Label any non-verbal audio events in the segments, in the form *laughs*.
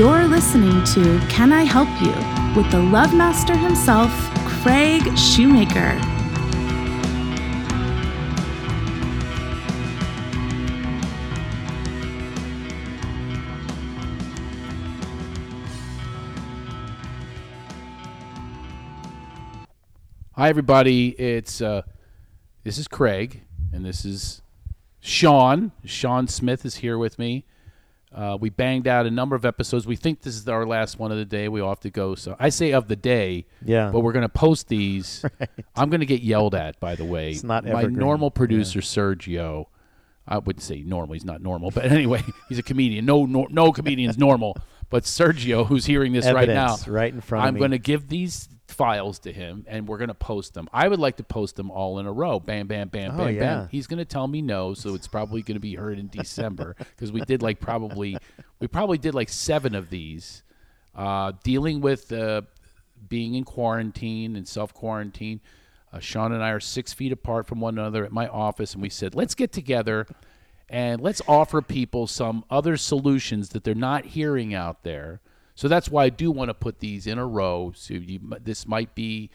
You're listening to Can I Help You with the Love Master himself, Craig Shoemaker. Hi, everybody. It's uh, this is Craig, and this is Sean. Sean Smith is here with me. Uh, we banged out a number of episodes. We think this is our last one of the day. We all have to go. So I say of the day, Yeah. but we're going to post these. *laughs* I'm going to get yelled at, by the way. It's not My normal producer, Sergio. I wouldn't say normal. He's not normal, but *laughs* anyway, he's a comedian. No, no, no comedian's normal. But Sergio, who's hearing this right now, right in front I'm going to give these files to him, and we're going to post them. I would like to post them all in a row. Bam, bam, bam, Oh, bam, yeah. bam. He's going to tell me no, so it's probably going to be heard in December *laughs* because we did like probably we probably did like seven of these, uh, dealing with uh, being in quarantine and self quarantine. Uh, Sean and I are six feet apart from one another at my office, and we said, let's get together and let's offer people some other solutions that they're not hearing out there. So that's why I do want to put these in a row. So you, this might be,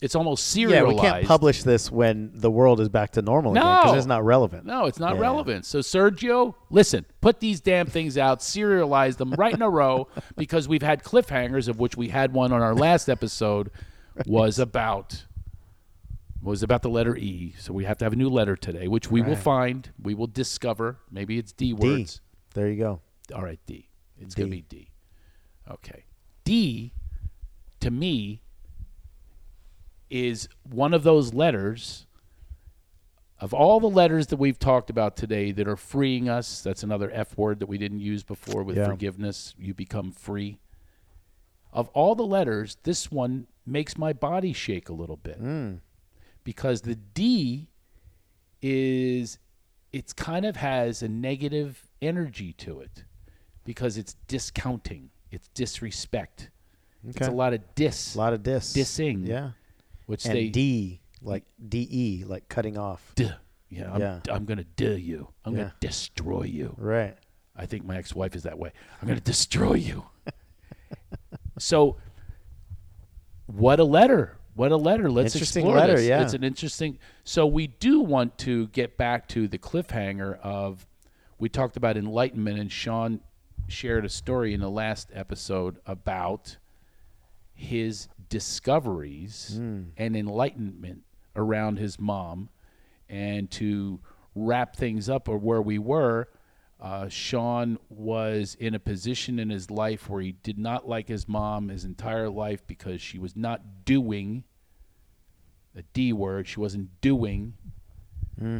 it's almost serialized. yeah, we can't publish this when the world is back to normal again because it's not relevant. No, it's not Yeah. relevant. So Sergio, listen, put these damn things out, serialize them right in a row because we've had cliffhangers of which we had one on our last episode was about was about the letter E. So we have to have a new letter today, which we will Right. find, we will discover. Maybe it's D D. words. There you go. All right, D. It's going to be D. Okay. D, to me, is one of those letters. Of all the letters that we've talked about today that are freeing us, that's another F word that we didn't use before with Yeah. forgiveness. You become free. Of all the letters, this one makes my body shake a little bit Mm. Because the D is it's kind of has a negative energy to it because it's discounting, it's disrespect. It's a lot of dis, A lot of dis. dissing, Yeah. which And they D, like D-E, like cutting off. duh. Yeah, I'm, Yeah. I'm gonna duh you. I'm Yeah. gonna destroy you. Right. I think my ex-wife is that way. I'm going to destroy you. *laughs* so, what a letter! What a letter! Let's Interesting explore letter, this. yeah. It's an interesting. So we do want to get back to the cliffhanger of. We talked about enlightenment, and Sean shared a story in the last episode about his discoveries Hmm. and enlightenment around his mom. And to wrap things up or where we were, uh, Sean was in a position in his life where he did not like his mom his entire life because she was not doing the D word. She wasn't doing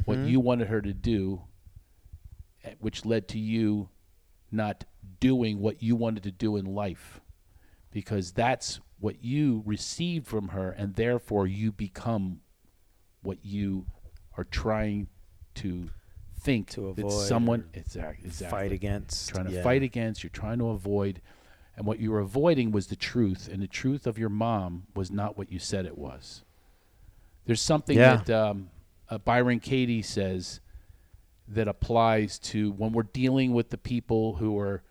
what you wanted her to do, eh, which led to you not doing what you wanted to do in life because that's what you received from her, and therefore you become what you are trying to think To that someone exactly, exactly Fight against. trying to yeah. fight against, you're trying to avoid, and what you were avoiding was the truth, and the truth of your mom was not what you said it was. There's something Yeah. that um, uh, Byron Katie says that applies to when we're dealing with the people who are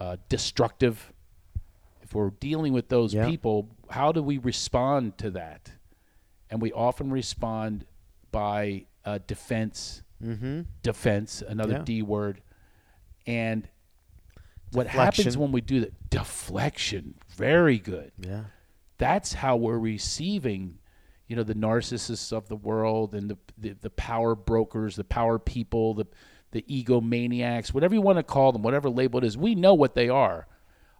uh, destructive. If we're dealing with those Yeah. people, how do we respond to that? And we often respond by uh, defense, Mm-hmm. defense, another Yeah. D word. And what happens when we do that? Deflection. Very good. Yeah. That's how we're receiving, you know, the narcissists of the world and the the, the power brokers, the power people, the the egomaniacs, whatever you want to call them, whatever label it is. We know what they are.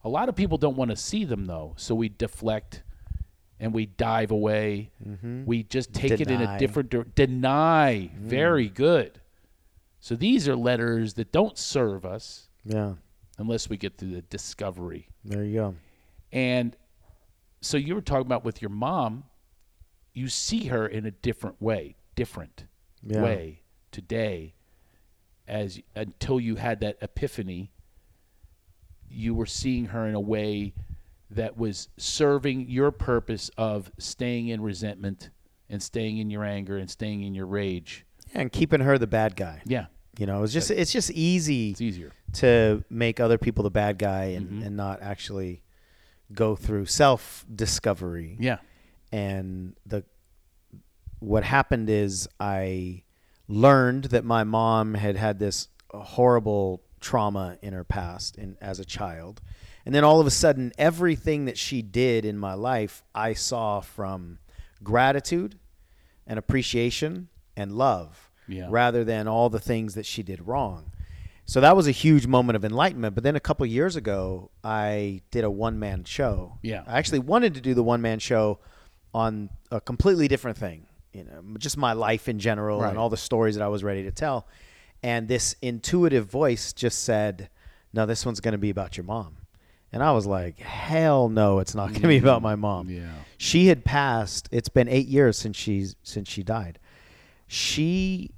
A lot of people don't want to see them though, so we deflect and we dive away. Mm-hmm. We just take it in a different dir- deny. Mm. Very good. So these are letters that don't serve us Yeah. unless we get through the discovery. There you go. And so you were talking about with your mom, you see her in a different way, different Yeah. way today as until you had that epiphany you were seeing her in a way that was serving your purpose of staying in resentment and staying in your anger and staying in your rage. And keeping her the bad guy. Yeah. You know, it's just it's just easy It's easier. to make other people the bad guy and, Mm-hmm. and not actually go through self discovery. Yeah. And the what happened is I learned that my mom had had this horrible trauma in her past in, as a child. And then all of a sudden everything that she did in my life I saw from gratitude and appreciation and love Yeah. rather than all the things that she did wrong. So that was a huge moment of enlightenment. But then a couple years ago, I did a one man show. Yeah. I actually wanted to do the one man show on a completely different thing, you know, just my life in general Right. and all the stories that I was ready to tell. And this intuitive voice just said, No, this one's going to be about your mom. And I was like, Hell no, it's not going to be about my mom. Yeah. She had passed. It's been eight years since she's since she died. She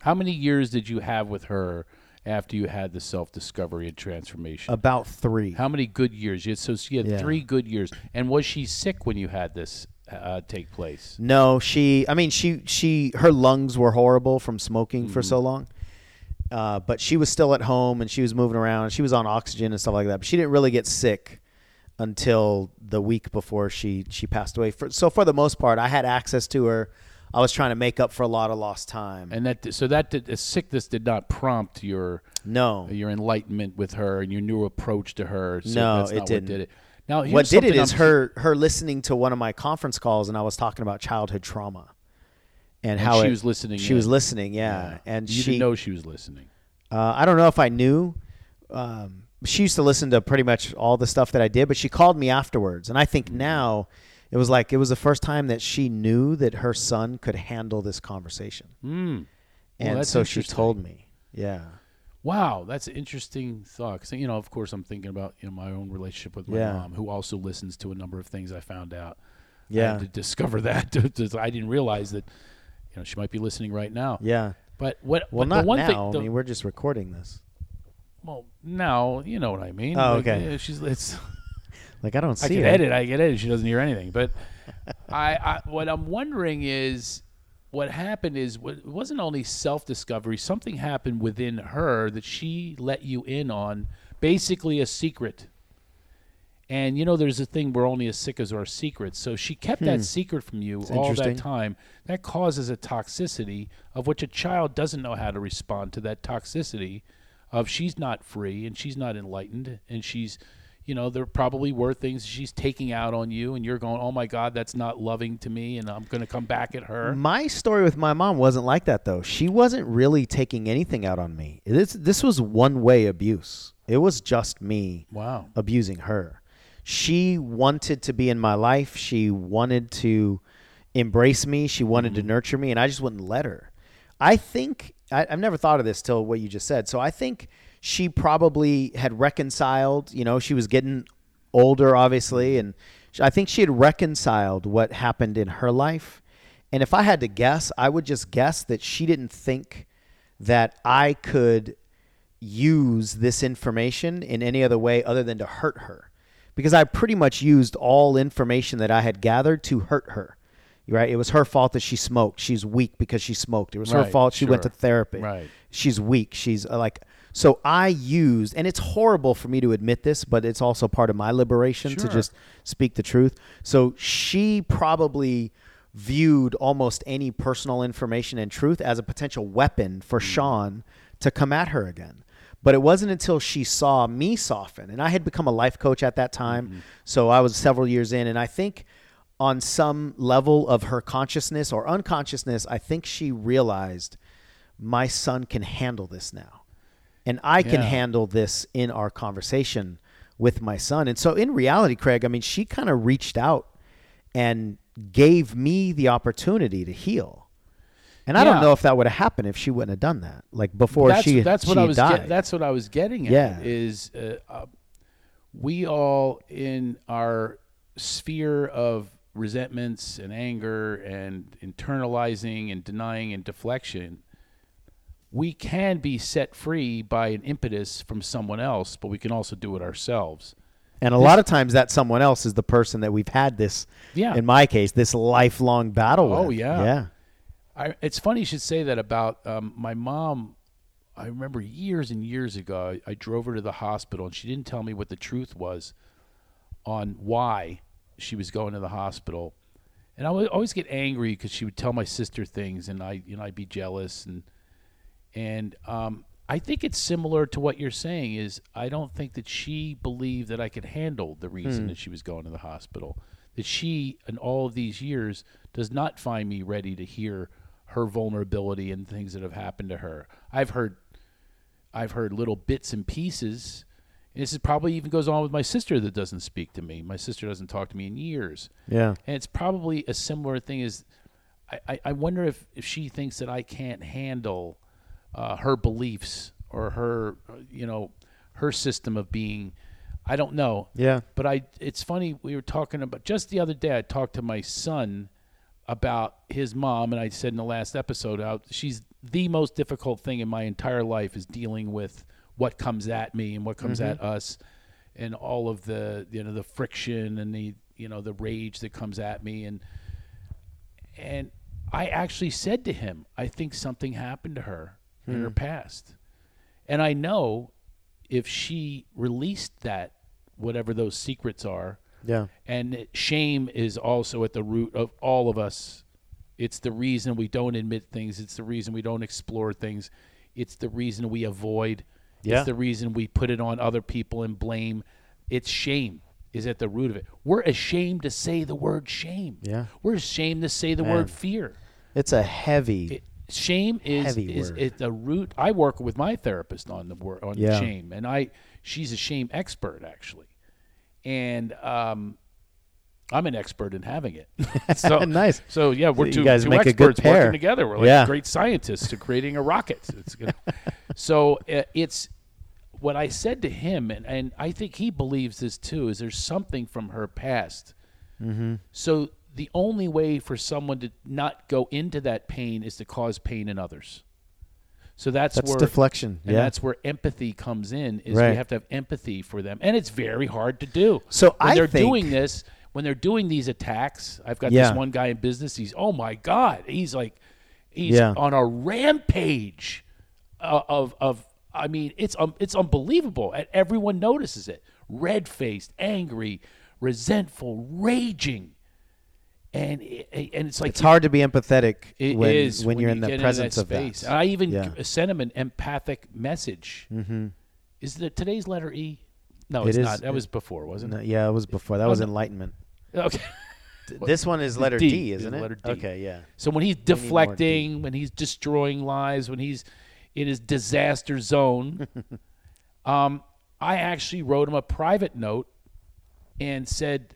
How many years did you have with her after you had the self discovery and transformation? about three. How many good years? You- So she had Yeah. three good years. And was she sick when you had this uh, take place? No, she. I mean, she. She. Her lungs were horrible from smoking for so long. Uh, but she was still at home and she was moving around. She was on oxygen and stuff like that. But she didn't really get sick until the week before she she passed away. For, so for the most part, I had access to her. I was trying to make up for a lot of lost time. And that so that did, the sickness did not prompt your no, your enlightenment with her and your new approach to her. So No, it not what didn't. did it. Now what did it is I'm- her her listening to one of my conference calls and I was talking about childhood trauma and, And how she it- was listening She was listening, yeah, and you she didn't know she was listening. Uh, I don't know if I knew. Um, she used to listen to pretty much all the stuff that I did, but she called me afterwards, and I think Mm-hmm. now it was like it was the first time that she knew that her son could handle this conversation, Mm. and that's so she told me, yeah, Wow, that's an interesting thought. 'Cause, you know, of course, I'm thinking about you know my own relationship with my Yeah. mom, who also listens to a number of things I found out. Yeah. to discover *laughs* that. *laughs* I didn't realize that. Know, she might be listening right now. yeah. But what? Well, but not the one now. thing. the- I mean, we're just recording this. well, now you know what I mean. Oh, Like, okay. she's it's. *laughs* Like I don't *laughs* see. I can her. edit. I can edit. She doesn't hear anything. But *laughs* I, I, what I'm wondering is, what happened is, it wasn't only self-discovery. Something happened within her that she let you in on, basically a secret. And you know, there's a thing we're only as sick as our secrets. So she kept that hmm. secret from you all that time. That causes a toxicity of which a child doesn't know how to respond to that toxicity of she's not free and she's not enlightened and she's you know there probably were things she's taking out on you and you're going oh my god that's not loving to me and i'm going to come back at her My story with my mom wasn't like that though. She wasn't really taking anything out on me. This this was one way abuse. It was just me wow abusing her. She wanted to be in my life. She wanted to embrace me. She wanted to mm-hmm. nurture me, and I just wouldn't let her. I think I, I've never thought of this till what you just said. So I think she probably had reconciled. You know, she was getting older, obviously, and I think she had reconciled what happened in her life. And if I had to guess, I would just guess that she didn't think that I could use this information in any other way other than to hurt her because I pretty much used all information that I had gathered to hurt her. Right? It was her fault that she smoked. She's weak because she smoked. It was her fault she went to therapy. Right. She's weak. She's uh, like so I used and it's horrible for me to admit this, but it's also part of my liberation to just speak the truth. So she probably viewed almost any personal information and truth as a potential weapon for Sean to come at her again. But it wasn't until she saw me soften, and I had become a life coach at that time. Mm-hmm. So I was several years in, and I think on some level of her consciousness or unconsciousness, I think she realized my son can handle this now. And I can Yeah. handle this in our conversation with my son. And so, in reality, Craig, I mean, she kind of reached out and gave me the opportunity to heal. And I don't Yeah. know if that would have happened if she wouldn't have done that. Like before that's, she that's what she I was died. get, that's what I was getting at Yeah. is uh, uh, we all in our sphere of resentments and anger and internalizing and denying and deflection we can be set free by an impetus from someone else but we can also do it ourselves and a lot of times that someone else is the person that we've had this Yeah. in my case, this lifelong battle Oh, yeah. Yeah. I, it's funny you should say that about um, my mom. I remember years and years ago, I, I drove her to the hospital, and she didn't tell me what the truth was on why she was going to the hospital. And I would always get angry because she would tell my sister things, and I, you know, I'd be jealous. And and um, I think it's similar to what you're saying. Is I don't think that she believed that I could handle the reason that she was going to the hospital. That she, in all of these years, does not find me ready to hear her vulnerability and things that have happened to her. I've heard I've heard little bits and pieces. And this is probably even goes on with my sister that doesn't speak to me. My sister doesn't talk to me in years. Yeah. And it's probably a similar thing as I, I, I wonder if, if she thinks that I can't handle uh, her beliefs or her, you know, her system of being. I don't know. Yeah. But I, it's funny. We were talking about just the other day. I talked to my son about his mom, and I said in the last episode how she's the most difficult thing in my entire life is dealing with what comes at me and what comes at mm-hmm. us, and all of the you know the friction and the you know the rage that comes at me, and and I actually said to him, I think something happened to her in her hmm. past, and I know if she released that whatever those secrets are Yeah. and shame is also at the root of all of us. It's the reason we don't admit things. It's the reason we don't explore things. It's the reason we avoid. Yeah. It's the reason we put it on other people and blame. It's shame is at the root of it. We're ashamed to say the word shame. Yeah. We're ashamed to say the Man. word fear. It's a heavy. It, shame is Heavy is word. at the root. I work with my therapist on the word on Yeah. shame, and I she's a shame expert actually, and um, I'm an expert in having it. *laughs* so Nice. So yeah, we're two, guys two make a good experts pair. working together. We're like Yeah. great scientists to creating a rocket. It's gonna, *laughs* so uh, it's what I said to him, and, and I think he believes this too. Is there's something from her past. Mm-hmm. So the only way for someone to not go into that pain is to cause pain in others. So that's, That's where deflection. and yeah. that's where empathy comes in. Is Right. we have to have empathy for them, and it's very hard to do. So when I they're think- doing this, when they're doing these attacks, I've got Yeah. this one guy in business. He's oh my god, he's like, he's Yeah. on a rampage uh, of of. I mean, it's um, it's unbelievable, and everyone notices it. Red faced, angry, resentful, raging, and it, and it's like it's hard to be empathetic it when, is when you're you in the presence that of space. that. I even Yeah. sent him an empathic message. Mm-hmm. Is it today's letter E? No, It it's is- not. That it- was before, wasn't No, yeah, it was before. That Oh, was no. enlightenment. Okay. *laughs* This one is letter D, D, is isn't it? letter D. Okay, yeah. So when he's need more D. deflecting, when he's destroying lives, when he's in his disaster zone, *laughs* um, I actually wrote him a private note and said,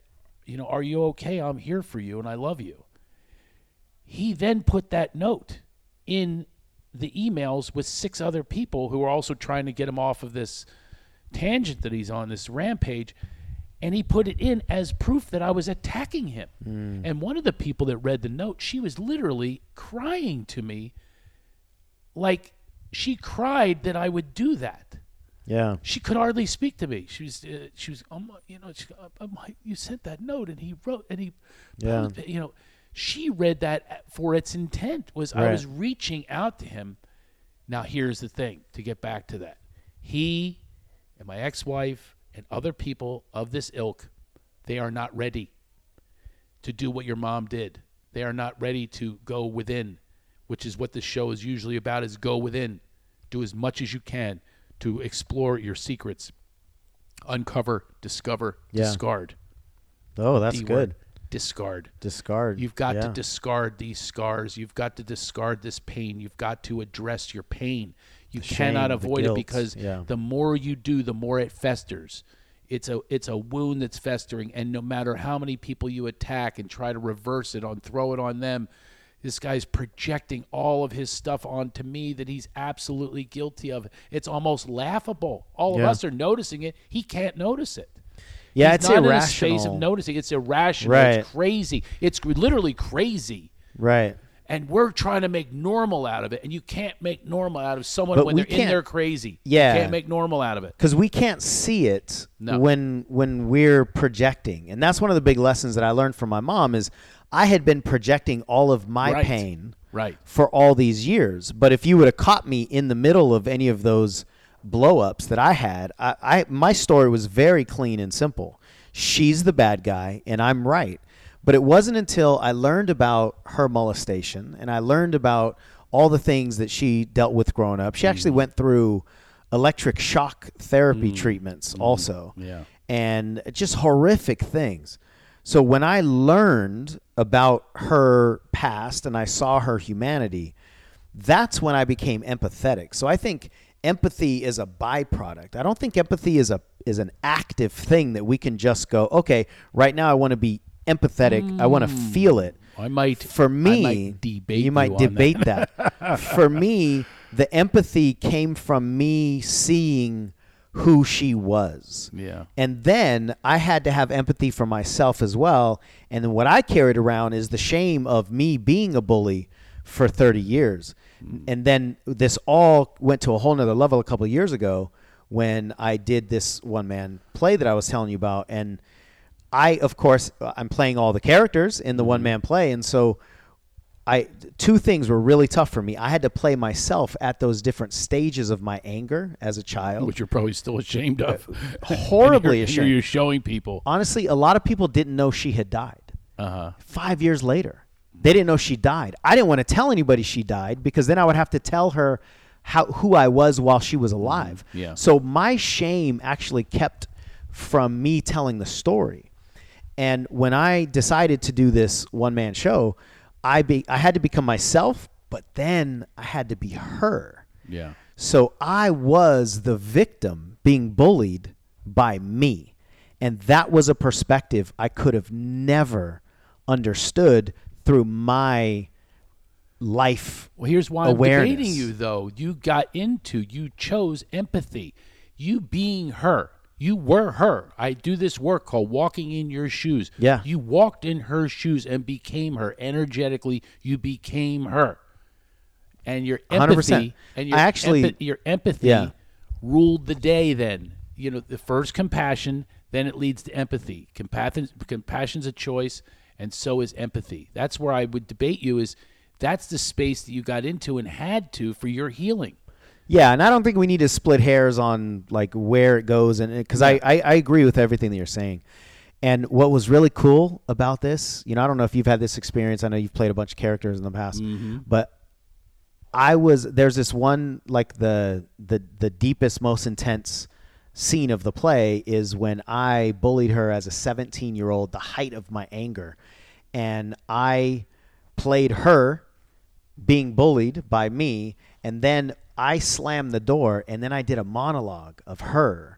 you know, are you okay? I'm here for you and I love you. He then put that note in the emails with six other people who were also trying to get him off of this tangent that he's on, this rampage. And he put it in as proof that I was attacking him. Hmm. And one of the people that read the note, she was literally crying to me like she cried that I would do that Yeah. she could hardly speak to me. She was, uh, she was, um, you know, she, uh, um, you sent that note, and he wrote, and he, Yeah. you know, she read that for its intent was I was reaching out to him. Now here's the thing: to get back to that, he and my ex-wife and other people of this ilk, they are not ready to do what your mom did. They are not ready to go within, which is what this show is usually about is go within. Do as much as you can to explore your secrets. Uncover, discover, Yeah. discard. Oh, that's D good. Discard. Discard. You've got to discard these scars. You've got to discard this pain. You've got to address your pain. You cannot avoid it because yeah. the more you do, the more it festers. It's a it's a wound that's festering, and no matter how many people you attack and try to reverse it on, throw it on them, this guy's projecting all of his stuff onto me that he's absolutely guilty of. It's almost laughable. All of us are noticing it. He can't notice it. Yeah, He's it's not irrational. in space of noticing. It's irrational. Right. It's crazy. It's literally crazy. Right. And we're trying to make normal out of it, and you can't make normal out of someone But when they're in there crazy. Yeah. you can't make normal out of it. because we can't see it No. when when we're projecting and that's one of the big lessons that i learned from my mom is i had been projecting all of my Right. pain Right. for all these years. But if you would have caught me in the middle of any of those blow ups that I had, I, I my story was very clean and simple. She's the bad guy and I'm right. But it wasn't until I learned about her molestation and I learned about all the things that she dealt with growing up. She actually mm. went through electric shock therapy mm. treatments mm. also Yeah. and just horrific things. So when I learned about her past and I saw her humanity, that's when I became empathetic. So I think empathy is a byproduct. I don't think empathy is a is an active thing that we can just go, okay, right now I want to be empathetic. I want to mm. feel it. I might For I me, might debate you might on debate that. For me, the empathy came from me seeing who she was. Yeah. And then I had to have empathy for myself as well. And then what I carried around is the shame of me being a bully for 30 years. Mm. And then this all went to a whole nother level a couple of years ago when I did this one man play that I was telling you about. And I, of course, I'm playing all the characters in the one mm-hmm. man play. And so I two things were really tough for me. I had to play myself at those different stages of my anger as a child. which you're probably still ashamed of. horribly *laughs* And you're, ashamed. You're showing people. honestly, a lot of people didn't know she had died. Uh huh. Five years later, they didn't know she died. I didn't want to tell anybody she died because then I would have to tell her how who I was while she was alive. yeah. So my shame actually kept from me telling the story. And when I decided to do this one man show, I be I had to become myself, but then I had to be her. Yeah. So I was the victim being bullied by me. And that was a perspective I could have never understood through my life. Well, here's why Awareness. I'm debating you, though. You got into, you chose empathy. You being her. You were her. I do this work called walking in your shoes. Yeah. You walked in her shoes and became her. Energetically, you became her. And your 100%. empathy and your I actually- empa- your empathy Yeah. ruled the day then. You know, the first compassion, then it leads to empathy. Compassion compassion's a choice, and so is empathy. That's where I would debate you is that's the space that you got into and had to for your healing. Yeah, and I don't think we need to split hairs on like where it goes, and uh, because I, I I agree with everything that you're saying. And what was really cool about this, you know, I don't know if you've had this experience. I know you've played a bunch of characters in the past, mm-hmm. but I was there's this one like the the the deepest, most intense scene of the play is when I bullied her as a 17 year old, the height of my anger, and I played her being bullied by me and then I slammed the door and then I did a monologue of her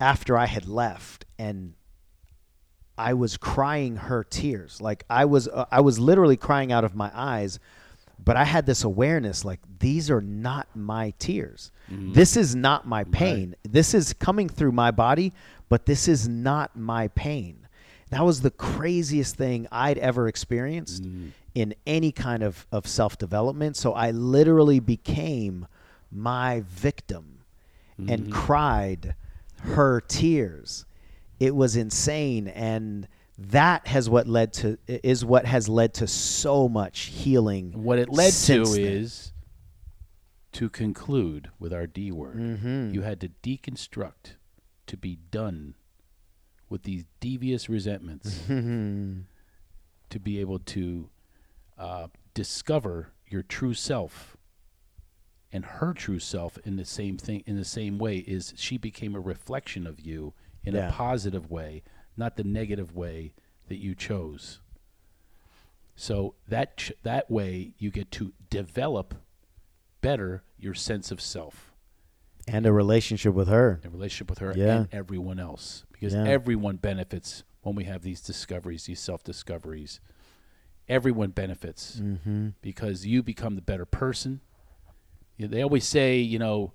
after I had left and I was crying her tears. Like I was uh, I was literally crying out of my eyes but I had this awareness like these are not my tears. This is not my pain. This is coming through my body but this is not my pain. That was the craziest thing I'd ever experienced in any kind of, of self development. So I literally became my victim and cried her tears. It was insane. And that has what led to is what has led to so much healing. What it led to then. is to conclude with our D word. Mm-hmm. You had to deconstruct to be done with these devious resentments Mm-hmm. to be able to uh, discover your true self and her true self in the same thing in the same way is she became a reflection of you in Yeah. a positive way not the negative way that you chose so that ch- that way you get to develop better your sense of self and a relationship with her. a relationship with her Yeah. and everyone else because Yeah. everyone benefits when we have these discoveries these self-discoveries everyone benefits Mm-hmm. because you become the better person they always say you know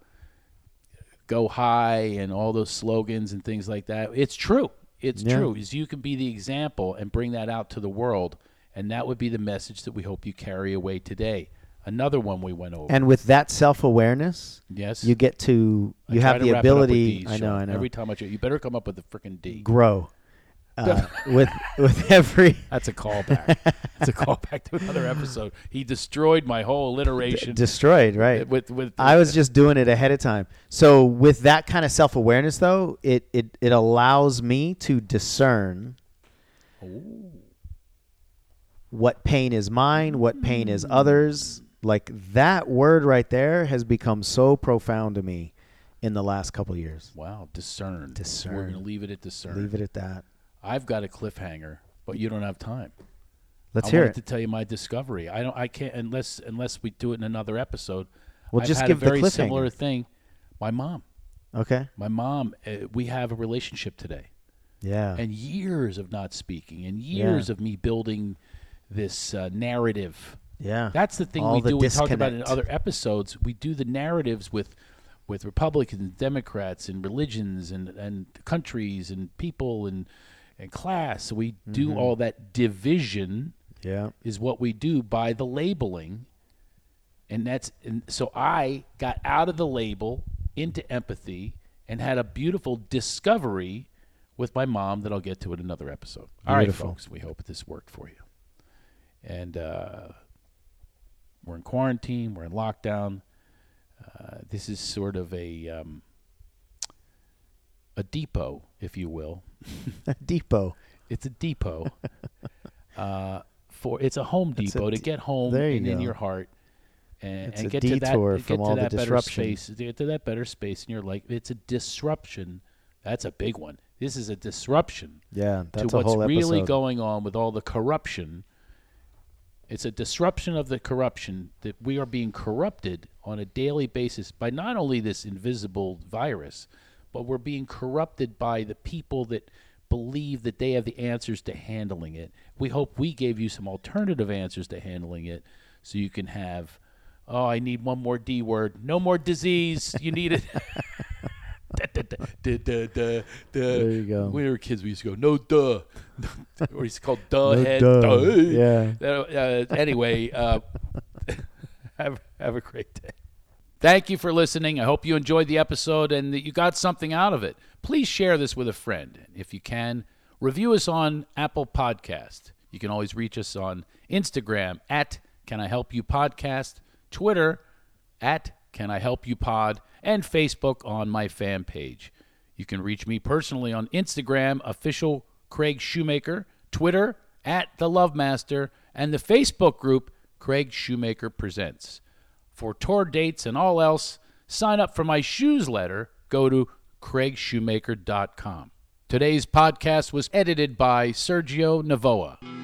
go high and all those slogans and things like that it's true it's Yeah. true is you can be the example and bring that out to the world and that would be the message that we hope you carry away today another one we went over And with that self awareness, yes you get to you try have the wrap it up with ability. Ds, I know, Sean. I know. Every time I try, you better come up with a freaking D. grow. Uh, with with every *laughs* That's a callback. That's a callback to another episode. He destroyed my whole alliteration destroyed, right? with with. I was just doing it ahead of time. So with that kind of self awareness, though, it, it it allows me to discern what pain is mine, what pain is others. Like that word right there has become so profound to me in the last couple of years. wow discern. Discern. We're gonna leave it at discern. Leave it at that. I've got a cliffhanger, but you don't have time. Let's I hear it. to tell you my discovery. I don't. I can't unless unless we do it in another episode. Well, I've just give a very cliffhanger. similar thing. My mom. Okay. My mom. Uh, we have a relationship today, Yeah. and years of not speaking, and years of me building this uh, narrative. yeah. That's the thing All we the do. We talked about in other episodes. We do the narratives with with Republicans, Democrats, and religions, and and countries, and people, and and class. We do Mm-hmm. all that division yeah. is what we do by the labeling and that's and so i got out of the label into empathy and had a beautiful discovery with my mom that i'll get to in another episode all right folks we hope this worked for you and uh, we're in quarantine we're in lockdown uh, this is sort of a um, a depot if you will *laughs* Depot. it's a depot. *laughs* uh, for it's a home a depot to get home and in your heart, and, and a get to that get to that better disruption. space. Get to that better space in your life. It's a disruption. That's a big one. This is a disruption Yeah. That's to a what's really going on with all the corruption. It's a disruption of the corruption that we are being corrupted on a daily basis by not only this invisible virus, but we're being corrupted by the people that believe that they have the answers to handling it. We hope we gave you some alternative answers to handling it so you can have, oh, I need one more D word. No more disease. You need it. There *laughs* There you go. When we were kids, we used to go, no duh. *laughs* or he's called duh No head. duh. duh. Yeah. Uh, anyway, uh, *laughs* have, have a great day. Thank you for listening. I hope you enjoyed the episode and that you got something out of it. Please share this with a friend. If you can, review us on Apple Podcast. You can always reach us on Instagram at Can I Help You Podcast, Twitter at Can I Help You Pod, and Facebook on my fan page. You can reach me personally on Instagram, official Craig Shoemaker, Twitter at The Love Master, and the Facebook group Craig Shoemaker Presents. For tour dates and all else, sign up for my shoes letter. Go to craigshoemaker.com. Today's podcast was edited by Sergio Navoa.